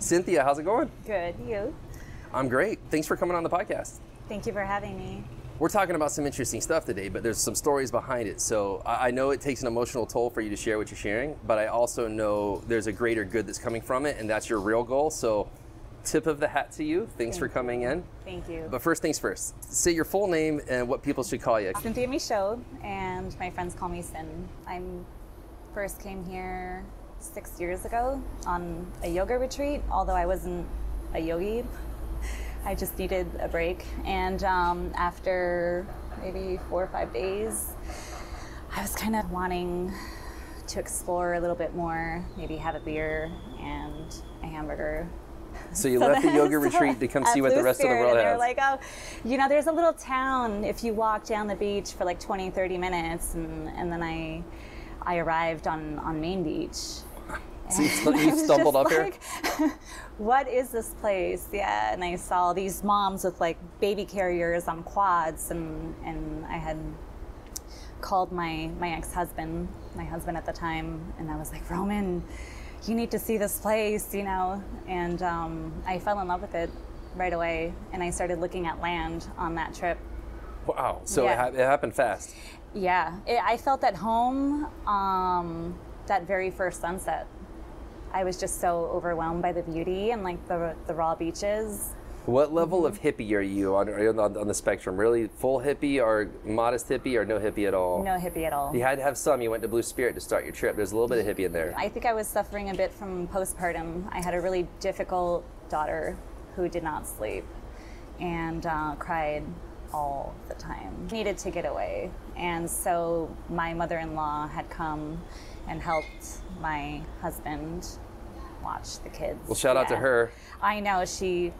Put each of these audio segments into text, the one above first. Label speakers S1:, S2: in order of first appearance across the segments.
S1: Cynthia, how's it going?
S2: Good. You?
S1: I'm great. Thanks for coming on the podcast.
S2: Thank you for having me.
S1: We're talking about some interesting stuff today, but there's some stories behind it. So I know it takes an emotional toll for you to share what you're sharing, but I also know there's a greater good that's coming from it, and that's your real goal. So, tip of the hat to you. Thanks for
S2: Thank
S1: coming in.
S2: Thank you.
S1: But first things first, say your full name and what people should call you.
S2: Cynthia Michaud, and my friends call me Sin. I'm first came here six years ago on a yoga retreat, although I wasn't a yogi. I just needed a break. And um, after maybe four or five days, I was kind of wanting to explore a little bit more, maybe have a beer and a hamburger.
S1: So you left the yoga retreat to come see what the
S2: Blue
S1: rest of the world
S2: and They're
S1: has.
S2: like, oh, you know, there's a little town if you walk down the beach for like 20, 30 minutes. And, and then I, I arrived on, on Main Beach.
S1: So you stu-
S2: And I
S1: you
S2: was
S1: stumbled up here?
S2: like, what is this place? Yeah, and I saw these moms with like baby carriers on quads, and and I had called my my ex-husband, my husband at the time, and I was like, Roman, you need to see this place, you know. And um, I fell in love with it right away, and I started looking at land on that trip.
S1: Wow. So it, ha- it happened fast.
S2: Yeah, it, I felt at home um, that very first sunset. I was just so overwhelmed by the beauty and like the the raw beaches.
S1: What level of
S2: Mm-hmm.
S1: hippie are you on, are you on, on the spectrum? Really full hippie or modest hippie or no hippie at all?
S2: No hippie at all.
S1: You had to have some. You went to Blue Spirit to start your trip. There's a little bit of hippie in there.
S2: I think I was suffering a bit from postpartum. I had a really difficult daughter who did not sleep and uh, cried all the time. Needed to get away. And so my mother in law had come and helped my husband watch the kids.
S1: Well, shout out to her.
S2: I know. She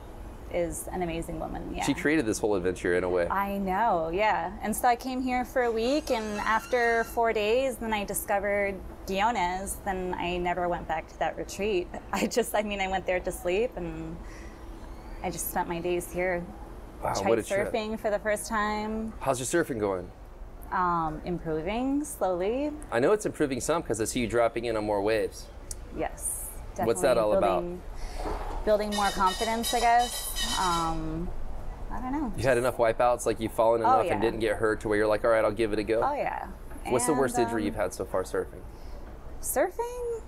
S2: is an amazing woman. Yeah.
S1: She created this whole adventure in a way.
S2: I know, yeah. And so I came here for a week, and after four days, then I discovered Guiones. Then I never went back to that retreat. I just, I mean, I went there to sleep, and I just spent my days here.
S1: Wow,
S2: Tried
S1: what a trip.
S2: surfing for the first time,
S1: How's your surfing going?
S2: Um, improving slowly.
S1: I know it's improving some because I see you dropping in on more waves.
S2: Yes.
S1: What's that
S2: definitely
S1: all about?
S2: building, Building more confidence, I guess. Um, I don't know.
S1: You had enough wipeouts, like you've fallen
S2: Oh,
S1: enough and didn't get hurt to where you're like, all right, I'll give it a go.
S2: Oh yeah.
S1: What's the worst
S2: And,
S1: injury
S2: um,
S1: you've had so far surfing?
S2: Surfing?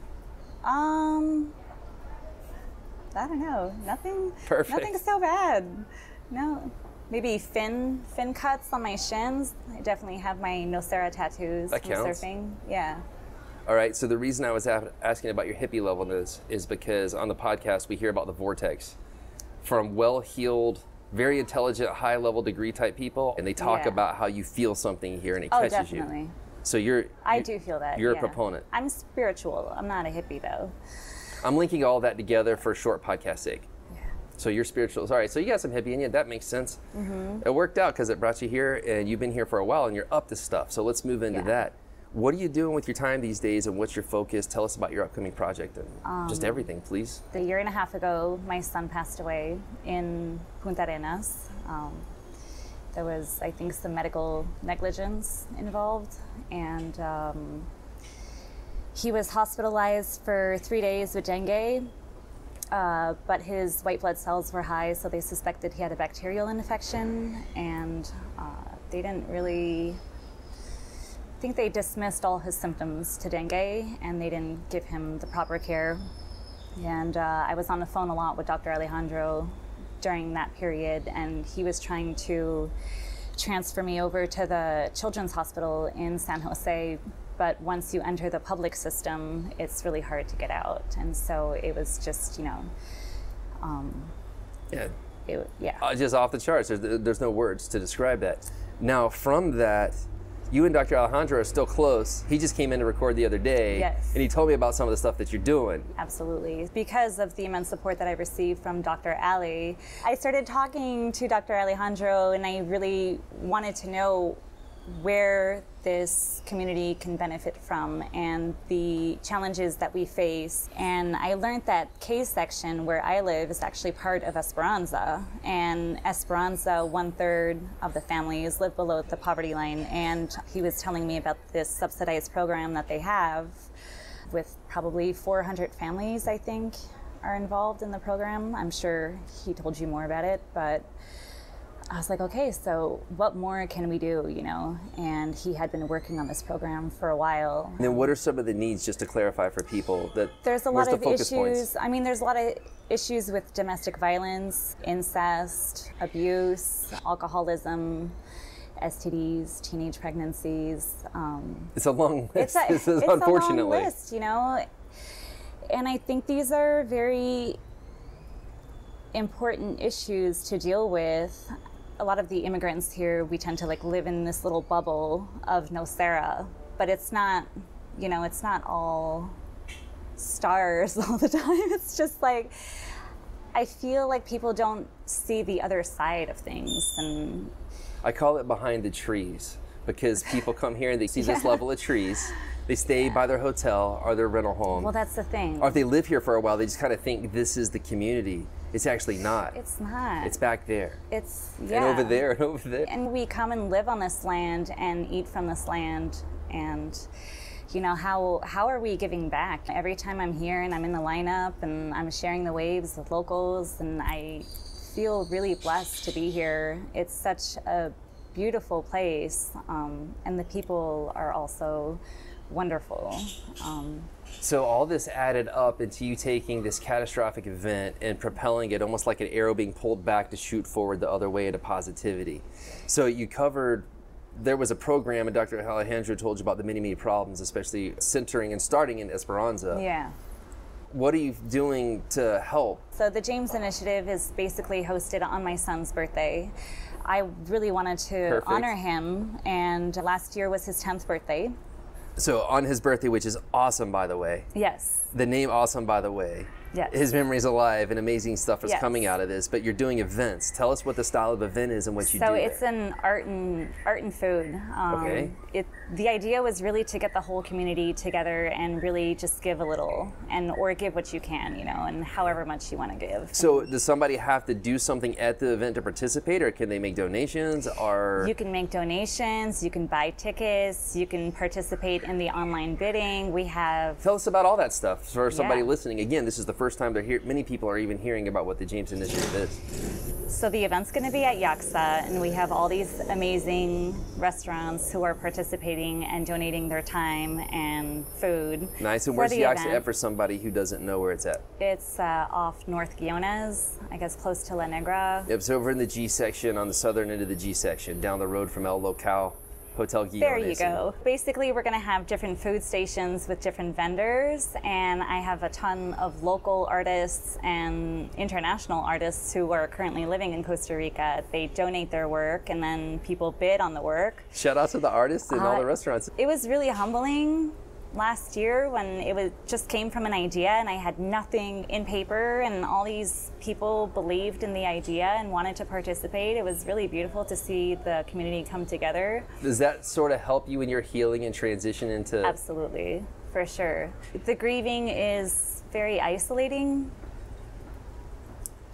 S2: Um, I don't know. Nothing.
S1: Perfect.
S2: Nothing so bad. No. Maybe fin fin cuts on my shins. I definitely have my Nosara tattoos
S1: That
S2: from
S1: counts.
S2: surfing. Yeah.
S1: All right, so the reason I was a- asking about your hippie levelness is because on the podcast we hear about the vortex from well heeled, very intelligent, high level degree type people, and they talk
S2: Yeah.
S1: about how you feel something here and it
S2: Oh,
S1: catches you.
S2: definitely.
S1: So you're.
S2: I
S1: you-
S2: do feel that.
S1: You're
S2: yeah.
S1: a proponent.
S2: I'm spiritual. I'm not a hippie though.
S1: I'm linking all that together for a short podcast sake. So you're spiritual. All right, so you got some hippie in you. That makes sense.
S2: Mm-hmm.
S1: It worked out because it brought you here, and you've been here for a while, and you're up to stuff. So let's move into
S2: Yeah.
S1: that. What are you doing with your time these days, and what's your focus? Tell us about your upcoming project and
S2: Um,
S1: just everything, please.
S2: The year and a half ago, my son passed away in Puntarenas. Um, there was, I think, some medical negligence involved, and um, he was hospitalized for three days with dengue. Uh, but his white blood cells were high, so they suspected he had a bacterial infection, and uh, they didn't really I think they dismissed all his symptoms to dengue and they didn't give him the proper care. And uh, I was on the phone a lot with Dr. Alejandro during that period, and he was trying to transfer me over to the Children's Hospital in San Jose. But once you enter the public system, it's really hard to get out. And so it was just, you know, um,
S1: Yeah,
S2: it, yeah.
S1: uh, just off the charts. There's, there's no words to describe that. Now, from that, you and Dr. Alejandro are still close. He just came in to record the other day,
S2: Yes.
S1: and he told me about some of the stuff that you're doing.
S2: Absolutely. Because of the immense support that I received from Dr. Ali, I started talking to Dr. Alejandro and I really wanted to know where this community can benefit from and the challenges that we face. And I learned that K section where I live is actually part of Esperanza. And Esperanza, one third of the families live below the poverty line. And he was telling me about this subsidized program that they have with probably 400 families, I think, are involved in the program. I'm sure he told you more about it, but I was like, okay, so what more can we do, you know? And he had been working on this program for a while.
S1: And then what are some of the needs, just to clarify for people, that
S2: There's a lot
S1: the
S2: of issues.
S1: points?
S2: I mean, there's a lot of issues with domestic violence, incest, abuse, alcoholism, STDs, teenage pregnancies. Um,
S1: It's a long list,
S2: it's a,
S1: this is
S2: it's a
S1: unfortunately.
S2: long list, you know. And I think these are very important issues to deal with. A lot of the immigrants here, we tend to like live in this little bubble of Nosara, but it's not, you know, it's not all stars all the time. It's just like I feel like people don't see the other side of things and
S1: I call it behind the trees because people come here and they see this level of trees. They stay by their hotel or their rental home.
S2: well that's the thing.
S1: or if they live here for a while, they just kind of think this is the community. It's actually not.
S2: It's not.
S1: It's back there.
S2: It's yeah.
S1: And over there and over there.
S2: and we come and live on this land and eat from this land and you know how how are we giving back every time i'm here and i'm in the lineup and i'm sharing the waves with locals and i feel really blessed to be here it's such a beautiful place um, and the people are also wonderful um,
S1: So all this added up into you taking this catastrophic event and propelling it almost like an arrow being pulled back to shoot forward the other way into positivity. So you covered there was a program and Dr. Alejandro told you about the many, many problems, especially centering and starting in Esperanza.
S2: yeah
S1: What are you doing to help?
S2: So the James Initiative is basically hosted on my son's birthday. I really wanted to
S1: Perfect.
S2: honor him, and last year was his 10th birthday.
S1: So on his birthday, which is awesome by the way.
S2: Yes.
S1: The name awesome by the way.
S2: Yes.
S1: His memory's alive and amazing stuff is
S2: Yes.
S1: coming out of this, but you're doing events. Tell us what the style of event is and what you
S2: so
S1: do.
S2: So it's
S1: there.
S2: an art and art and food. Um,
S1: Okay.
S2: It the idea was really to get the whole community together and really just give a little, and or give what you can, you know, and however much you want to give.
S1: So does somebody have to do something at the event to participate, or can they make donations? Or
S2: You can make donations, you can buy tickets, you can participate in the online bidding. We have
S1: tell us about all that stuff for somebody
S2: Yeah.
S1: listening. Again, this is the first time they're here. Many people are even hearing about what the James Initiative is.
S2: So the event's going to be at Yaksa, and we have all these amazing restaurants who are participating and donating their time and food.
S1: Nice. And where's Yaksa
S2: event.
S1: at for somebody who doesn't know where it's at?
S2: It's uh, off North Guiones, I guess close to La Negra.
S1: It's over in the G section on the southern end of the G section, down the road from El Local Hotel Guiones.
S2: There you go. Basically, we're going to have different food stations with different vendors, and I have a ton of local artists and international artists who are currently living in Costa Rica. They donate their work, and then people bid on the work.
S1: Shout out to the artists and all
S2: Uh,
S1: the restaurants.
S2: It was really humbling last year when it was just came from an idea and I had nothing in paper and all these people believed in the idea and wanted to participate. It was really beautiful to see the community come together.
S1: Does that sort of help you in your healing and transition into?
S2: Absolutely, for sure. The grieving is very isolating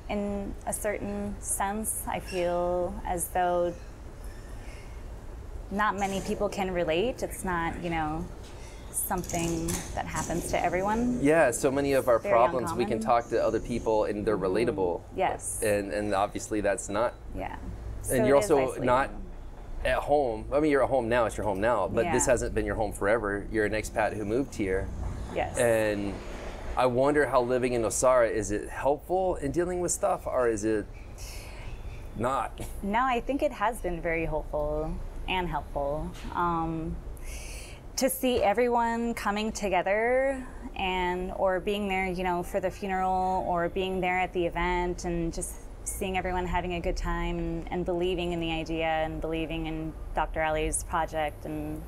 S2: in a certain sense. I feel as though not many people can relate. It's not, you know, something that happens to everyone.
S1: Yeah, so many of our
S2: Very
S1: problems we can talk to other people and they're relatable.
S2: Yes.
S1: And and obviously that's not.
S2: Yeah. So
S1: And you're also
S2: isolating.
S1: not at home. I mean, you're at home now. It's your home now, but this hasn't been your home forever. You're an expat who moved here,
S2: Yes.
S1: and I wonder how living in Nosara is it helpful in dealing with stuff, or is it not?
S2: No, I think it has been very hopeful and helpful. Um, to see everyone coming together and or being there, you know, for the funeral or being there at the event and just seeing everyone having a good time and, and believing in the idea and believing in Dr. Ali's project and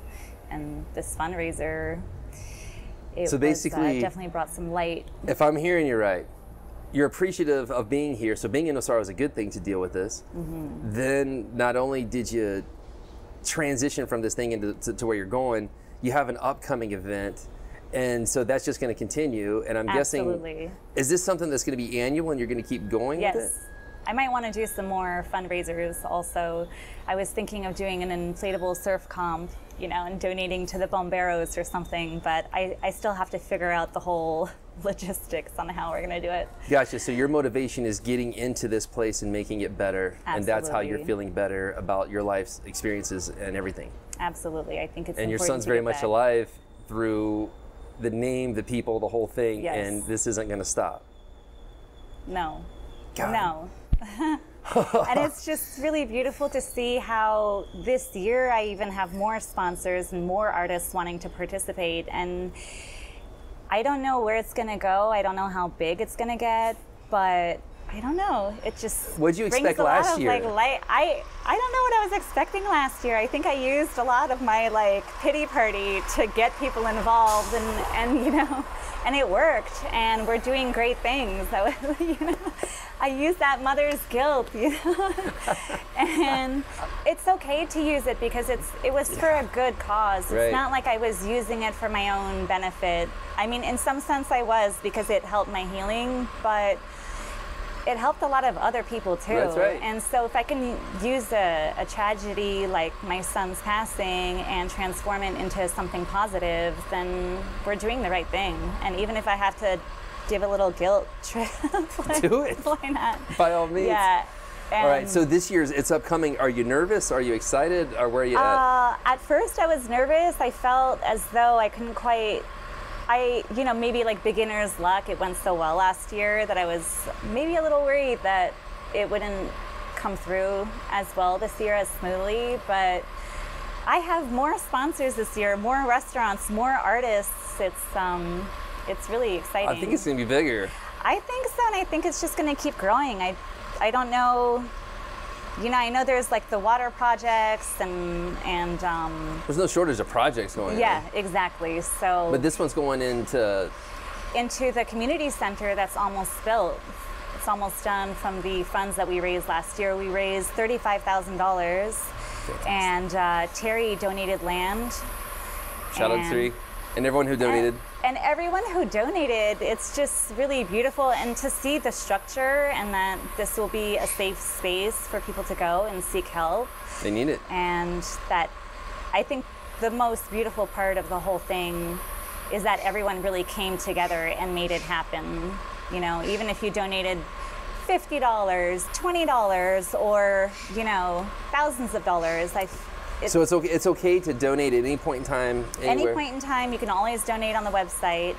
S2: and this fundraiser. It
S1: So
S2: was, uh, definitely brought some light.
S1: If I'm hearing you right, you're appreciative of being here. So being in Nosara was a good thing to deal with this.
S2: Mm-hmm.
S1: Then not only did you transition from this thing into to, to where you're going, you have an upcoming event. And so that's just going to continue. And I'm guessing, is this something that's going to be annual and you're going to keep going with it?
S2: Yes. I might want to do some more fundraisers also. I was thinking of doing an inflatable surf comp you know, and donating to the bomberos or something. But I, I still have to figure out the whole logistics on how we're going to do it.
S1: Gotcha. So your motivation is getting into this place and making it better, and that's how you're feeling better about your life's experiences and everything.
S2: Absolutely, I think it's
S1: And your son's very much alive through the name, the people, the whole thing,
S2: Yes.
S1: and this isn't going to stop.
S2: No,
S1: God.
S2: no. and it's just really beautiful to see how this year I even have more sponsors and more artists wanting to participate. And I don't know where it's going to go. I don't know how big it's going to get, but I don't know. It just
S1: What'd you
S2: brings
S1: expect
S2: a lot
S1: last
S2: of,
S1: year?
S2: Like, light. I I don't know what I was expecting last year. I think I used a lot of my like pity party to get people involved, and and you know, and it worked. And we're doing great things. I was, you know, I used that mother's guilt, you know, and it's okay to use it because it's it was for a good cause.
S1: Right.
S2: It's not like I was using it for my own benefit. I mean, in some sense, I was because it helped my healing, but it helped a lot of other people too.
S1: That's right.
S2: And so if I can use a, a tragedy like my son's passing and transform it into something positive, then we're doing the right thing. And even if I have to give a little guilt trip, why-
S1: Do it.
S2: Why not?
S1: By all means.
S2: Yeah.
S1: All right. So this year's it's upcoming. Are you nervous? Are you excited? Or where are you at?
S2: Uh, at first, I was nervous. I felt as though I couldn't quite. I, you know, maybe like beginner's luck. It went so well last year that I was maybe a little worried that it wouldn't come through as well this year as smoothly. But I have more sponsors this year, more restaurants, more artists. It's um, it's really exciting.
S1: I think it's going to be bigger.
S2: I think so, and I think it's just going to keep growing. I, I don't know. You know, I know there's like the water projects and and um,
S1: There's no shortage of projects going on.
S2: yeah, exactly. So
S1: But this one's going into
S2: into the community center that's almost built. It's almost done from the funds that we raised last year. We raised thirty-five thousand dollars, and uh, Terry donated land.
S1: shout out
S2: And-
S1: three and everyone who donated.
S2: And everyone who donated, it's just really beautiful. And to see the structure and that this will be a safe space for people to go and seek help.
S1: They need it.
S2: And that I think the most beautiful part of the whole thing is that everyone really came together and made it happen. You know, even if you donated $50, $20, or, you know, thousands of dollars, I, it,
S1: So it's okay. It's okay to donate at any point in time.
S2: any point in time, you can always donate on the website.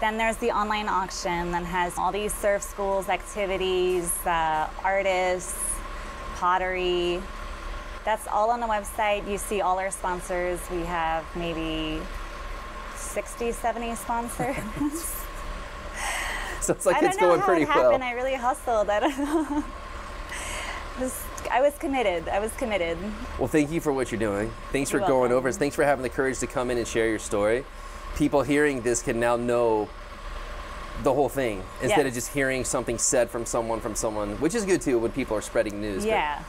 S2: Then there's the online auction that has all these surf schools, activities, uh, artists, pottery. That's all on the website. You see all our sponsors. We have maybe 60, 70 sponsors.
S1: So it's like
S2: I don't
S1: it's
S2: know
S1: going
S2: how
S1: pretty
S2: it happened.
S1: well.
S2: I really hustled. I don't know. Just- I was committed. I was committed.
S1: Well, thank you for what you're doing. Thanks for
S2: You're
S1: going
S2: welcome.
S1: over. Thanks for having the courage to come in and share your story. People hearing this can now know the whole thing instead of just hearing something said from someone from someone, which is good too when people are spreading news. but-
S2: Yeah.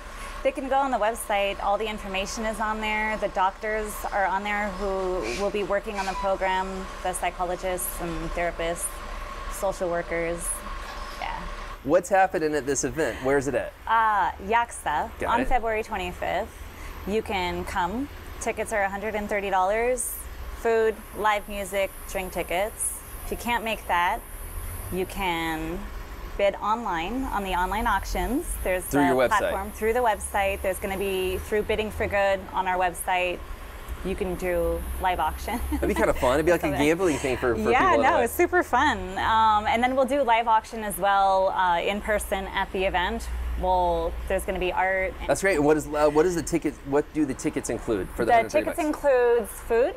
S2: They can go on the website. All the information is on there. The doctors are on there who will be working on the program, the psychologists and therapists, social workers.
S1: What's happening at this event? Where's it at?
S2: Uh, Yaksa
S1: Got
S2: on
S1: it.
S2: February 25th. You can come. Tickets are $130. Food, live music, drink tickets. If you can't make that, you can bid online on the online auctions. There's
S1: Through
S2: a
S1: your website.
S2: platform through the website. There's going to be through Bidding for Good on our website. You can do live auction.
S1: That'd be kind of fun. It'd be like a gambling thing for, for
S2: yeah,
S1: people.
S2: no, it's super fun. Um, and then we'll do live auction as well uh, in person at the event. We'll, there's going to be art.
S1: That's great. What is uh, what is the ticket? What do the tickets include for the,
S2: the tickets
S1: bucks?
S2: includes food,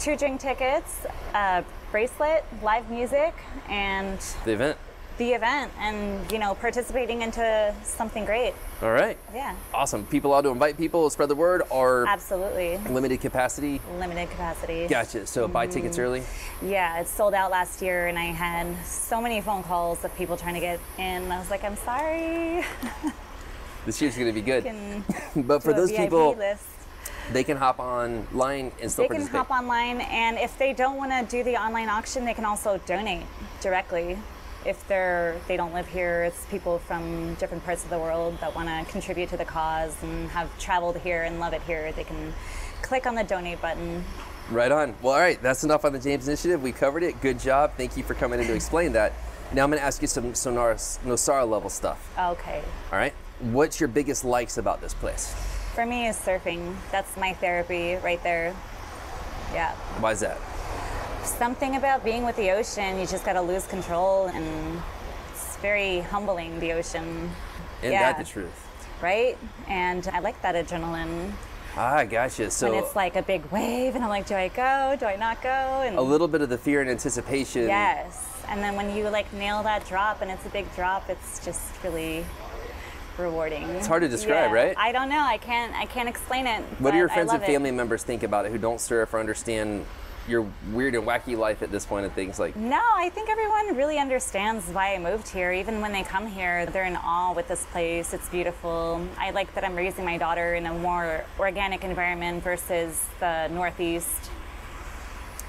S2: two drink tickets, a bracelet, live music, and
S1: the event.
S2: The event, and you know, participating into something great.
S1: All right.
S2: Yeah,
S1: Awesome. People allowed to invite people, spread the word, or
S2: absolutely.
S1: limited capacity.
S2: Limited capacity.
S1: Gotcha. So buy
S2: Mm-hmm.
S1: tickets early.
S2: Yeah, it sold out last year, and I had so many phone calls of people trying to get in. I was like, I'm sorry.
S1: This year's going to be good. But for those people,
S2: list.
S1: they can hop online and still
S2: They can hop online, and if they don't want to do the online auction, they can also donate directly. If they're they don't live here, it's people from different parts of the world that want to contribute to the cause and have traveled here and love it here. They can click on the donate button.
S1: Right on. Well, all right, that's enough on the James Initiative. We covered it. Good job. Thank you for coming in to explain that. Now I'm going to ask you some Sonara, Nosara level stuff.
S2: Okay.
S1: All right. What's your biggest likes about this place?
S2: For me, is surfing. That's my therapy right there. Yeah.
S1: Why is that?
S2: Something about being with the ocean, you just got to lose control, and it's very humbling, the ocean.
S1: Isn't
S2: yeah.
S1: that the truth?
S2: Right? And I like that adrenaline.
S1: Ah, gotcha. So
S2: when it's like a big wave, and I'm like, do I go? Do I not go? And
S1: a little bit of the fear and anticipation.
S2: Yes. And then when you like nail that drop and it's a big drop, it's just really rewarding.
S1: It's hard to describe,
S2: Yeah.
S1: right?
S2: I don't know. I can't I can't explain it.
S1: What do your friends and
S2: love it.
S1: family members think about it who don't surf or understand your weird and wacky life at this point and things like
S2: No, I think everyone really understands why I moved here. Even when they come here, they're in awe with this place. It's beautiful. I like that I'm raising my daughter in a more organic environment versus the Northeast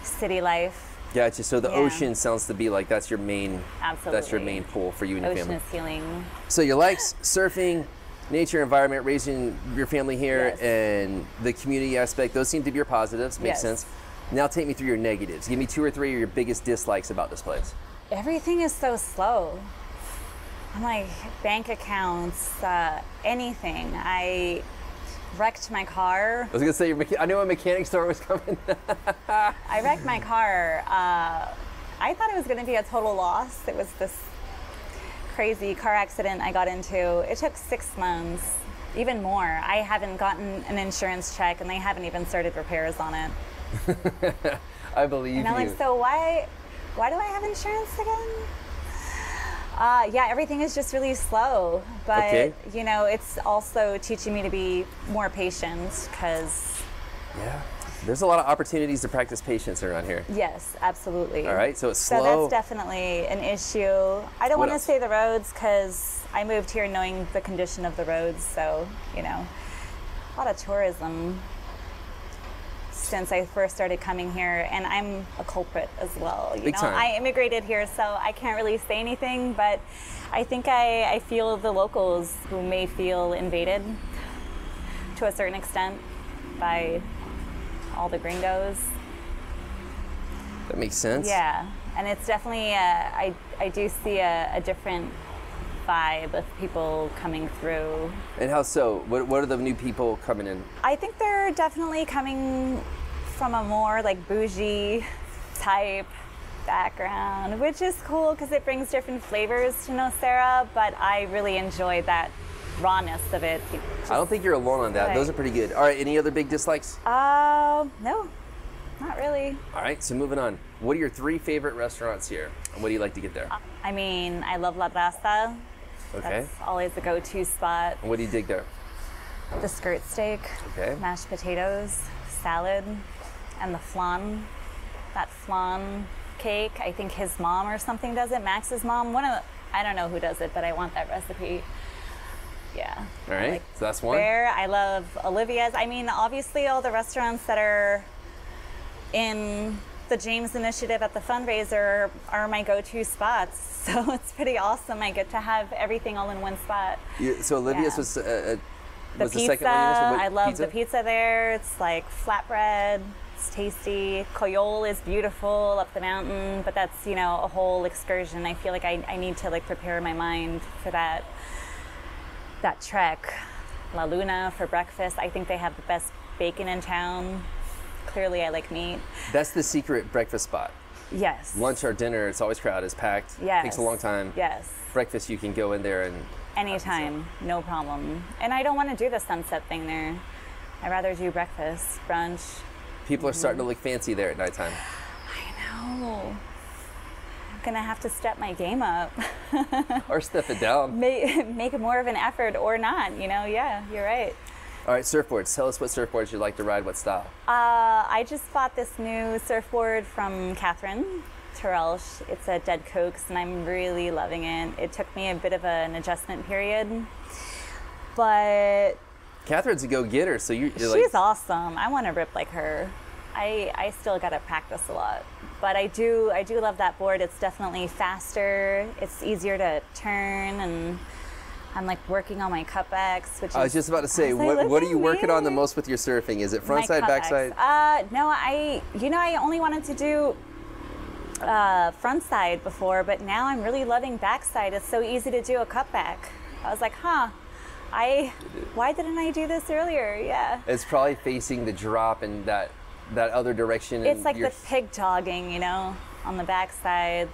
S2: city life.
S1: Gotcha. So the
S2: Yeah.
S1: ocean sounds to be like that's your main Absolutely. that's your main pull for you and your
S2: Ocean
S1: family.
S2: is healing.
S1: So your likes surfing, nature environment, raising your family here
S2: Yes.
S1: and the community aspect, those seem to be your positives, makes
S2: Yes.
S1: sense. Now take me through your negatives. Give me two or three of your biggest dislikes about this place.
S2: Everything is so slow. I'm like bank accounts, uh, anything. I wrecked my car.
S1: I was gonna say I knew a mechanic store was coming.
S2: I wrecked my car. Uh, I thought it was going to be a total loss. It was this crazy car accident I got into. It took six months, even more. I haven't gotten an insurance check, and they haven't even started repairs on it.
S1: I believe
S2: And I'm
S1: you.
S2: like, so why, why do I have insurance again? Uh, yeah, everything is just really slow, but
S1: Okay.
S2: you know, it's also teaching me to be more patient because,
S1: yeah. There's a lot of opportunities to practice patience around here.
S2: yes, absolutely.
S1: All right, so it's slow.
S2: So that's definitely an issue. I don't want to say the roads because I moved here knowing the condition of the roads. So, you know, a lot of tourism since I first started coming here, and I'm a culprit as well. You
S1: Big
S2: know,
S1: time.
S2: I immigrated here, so I can't really say anything, but I think I, I feel the locals who may feel invaded to a certain extent by all the gringos.
S1: that makes sense.
S2: Yeah, and it's definitely a, I I do see a, a different vibe of people coming through.
S1: And how so? What, what are the new people coming in?
S2: I think they're definitely coming from a more like bougie type background, which is cool because it brings different flavors to Nosara. But I really enjoy that rawness of it.
S1: I don't think you're alone on that. Those are pretty good. All right, any other big dislikes?
S2: Uh, no, not really.
S1: All right, so moving on. What are your three favorite restaurants here? And what do you like to get there?
S2: I mean, I love La Brasa.
S1: Okay.
S2: That's always a go-to spot.
S1: What do you dig there?
S2: The skirt steak,
S1: Okay.
S2: mashed potatoes, salad, and the flan. That flan cake. I think his mom or something does it. Max's mom. One of the, I don't know who does it, but I want that recipe. Yeah.
S1: All right.
S2: Like
S1: so that's one.
S2: There, I love Olivia's. I mean, obviously, all the restaurants that are in the James Initiative at the fundraiser are my go-to spots. So it's pretty awesome. I get to have everything all in one spot.
S1: You- so Olivia's
S2: Yeah.
S1: was, uh, uh,
S2: The
S1: was
S2: pizza,
S1: the second one you mentioned.
S2: I love
S1: pizza?
S2: the pizza there. It's like flatbread. It's tasty. Coyol is beautiful up the mountain, but that's you know a whole excursion. I feel like I, I need to like prepare my mind for that that trek. La Luna for breakfast. I think they have the best bacon in town. Clearly, I like meat.
S1: That's the secret breakfast spot.
S2: Yes.
S1: Lunch or dinner, it's always crowded, it's packed.
S2: Yes.
S1: Takes a long time.
S2: Yes.
S1: Breakfast, you can go in there and
S2: Anytime, no problem. And I don't want to do the sunset thing there. I'd rather do breakfast, brunch.
S1: people are starting
S2: Mm-hmm.
S1: to look fancy there at nighttime.
S2: Oh, I'm gonna have to step my game up.
S1: or step it down.
S2: make, make more of an effort or not, you know? Yeah, you're right.
S1: All right, surfboards. Tell us what surfboards you like to ride, what style.
S2: Uh, I just bought this new surfboard from Catherine Terrelsch. It's a Dead Cokes, and I'm really loving it. It took me a bit of an adjustment period, but
S1: Catherine's a go-getter, so you- you're
S2: she's
S1: like,
S2: awesome. I want to rip like her. I, I still got to practice a lot, but I do I do love that board. It's definitely faster. It's easier to turn, and I'm like working on my cutbacks, which
S1: I was just about to say,
S2: like,
S1: what, what are you working on the most with your surfing? Is it
S2: My
S1: front side, back side?
S2: Uh, no, I, you know, I only wanted to do uh, front side before, but now I'm really loving backside. It's so easy to do a cutback. I was like, huh, I, why didn't I do this earlier? Yeah.
S1: It's probably facing the drop and that that other direction. and
S2: It's like the pig dogging, you know, on the backside.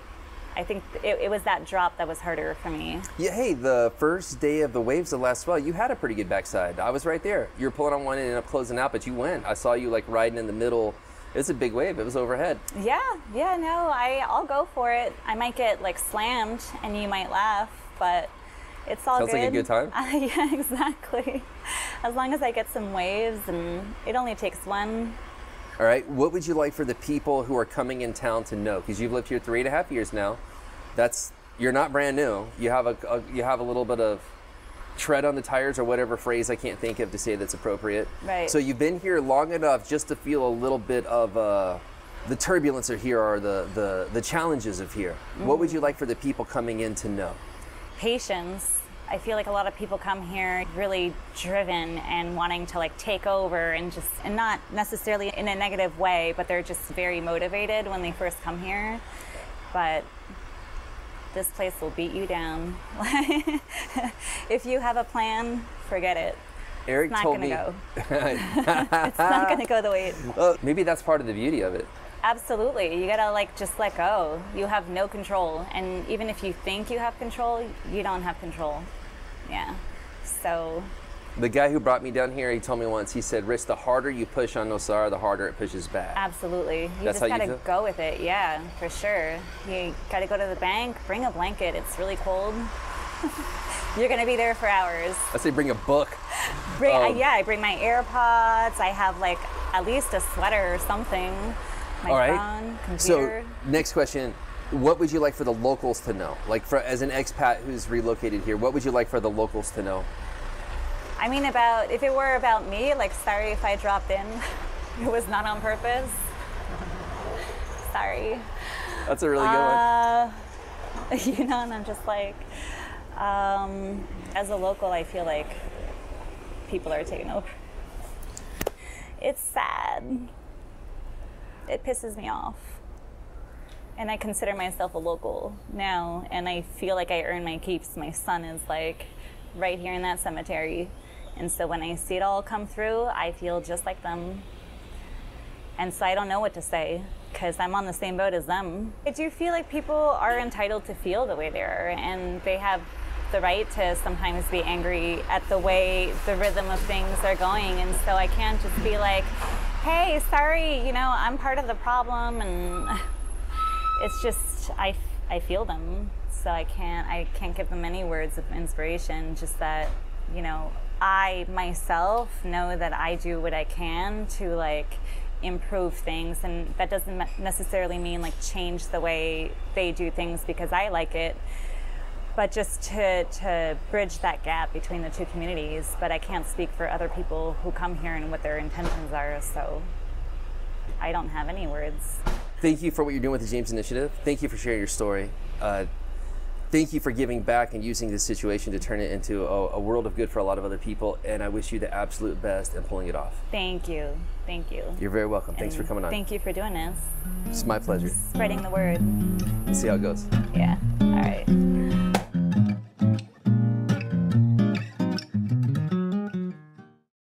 S2: I think it, it was that drop that was harder for me.
S1: Yeah, hey, the first day of the waves, the last swell, you had a pretty good backside. I was right there. You were pulling on one and ended up closing out, but you went. I saw you like riding in the middle. It was a big wave. It was overhead.
S2: Yeah, yeah, no, I, I'll go for it. I might get like slammed and you might laugh, but it's all
S1: Sounds
S2: good.
S1: like a good time.
S2: Uh, yeah, exactly. As long as I get some waves and it only takes one.
S1: All right. What would you like for the people who are coming in town to know? Because you've lived here three and a half years now. That's you're not brand new. You have a, a you have a little bit of tread on the tires or whatever phrase I can't think of to say that's appropriate.
S2: Right.
S1: So you've been here long enough just to feel a little bit of uh, the turbulence of here or the, the the challenges of here. What would you like for the people coming in to know?
S2: Patience. I feel like a lot of people come here really driven and wanting to like take over and just, and not necessarily in a negative way, but they're just very motivated when they first come here. But this place will beat you down. if you have a plan, forget it.
S1: Eric
S2: It's not
S1: told
S2: gonna
S1: me.
S2: go. It's not gonna go the way it
S1: Well, maybe that's part of the beauty of it.
S2: Absolutely. You gotta like just let go. You have no control. And even if you think you have control, you don't have control. Yeah. So
S1: The guy who brought me down here, he told me once. He said, "Risk the harder you push on Nosara, the harder it pushes back."
S2: absolutely. You
S1: That's
S2: just
S1: how you
S2: gotta go with it. Yeah, for sure. You gotta go to the bank, bring a blanket. It's really cold. You're gonna be there for hours.
S1: I say, bring a book.
S2: Bring,
S1: Um,
S2: yeah, I bring my AirPods. I have like at least a sweater or something. My
S1: All right.
S2: phone,
S1: So,
S2: computer.
S1: next question: What would you like for the locals to know? Like, for as an expat who's relocated here, what would you like for the locals to know?
S2: I mean, about if it were about me, like, sorry if I dropped in. It was not on purpose. Sorry.
S1: That's a really good one.
S2: Uh, you know, and I'm just like, um, as a local, I feel like people are taking over. It's sad. It pisses me off. And I consider myself a local now, and I feel like I earn my keeps. My son is like right here in that cemetery. And so when I see it all come through, I feel just like them. And so I don't know what to say because I'm on the same boat as them. I do feel like people are entitled to feel the way they are, and they have the right to sometimes be angry at the way the rhythm of things are going. And so I can't just be like, hey, sorry, you know, I'm part of the problem. And it's just, I, I feel them. So I can't, I can't give them any words of inspiration, just that, you know, I myself know that I do what I can to like improve things. And that doesn't necessarily mean like change the way they do things because I like it. But just to, to bridge that gap between the two communities. But I can't speak for other people who come here and what their intentions are. So I don't have any words
S1: Thank you for what you're doing with the James Initiative. Thank you for sharing your story. Uh, thank you for giving back and using this situation to turn it into a, a world of good for a lot of other people. And I wish you the absolute best in pulling it off.
S2: thank you thank you
S1: You're very welcome. Thanks for coming on.
S2: thank you for doing this
S1: It's my pleasure.
S2: spreading the word
S1: see how it goes.
S2: yeah all right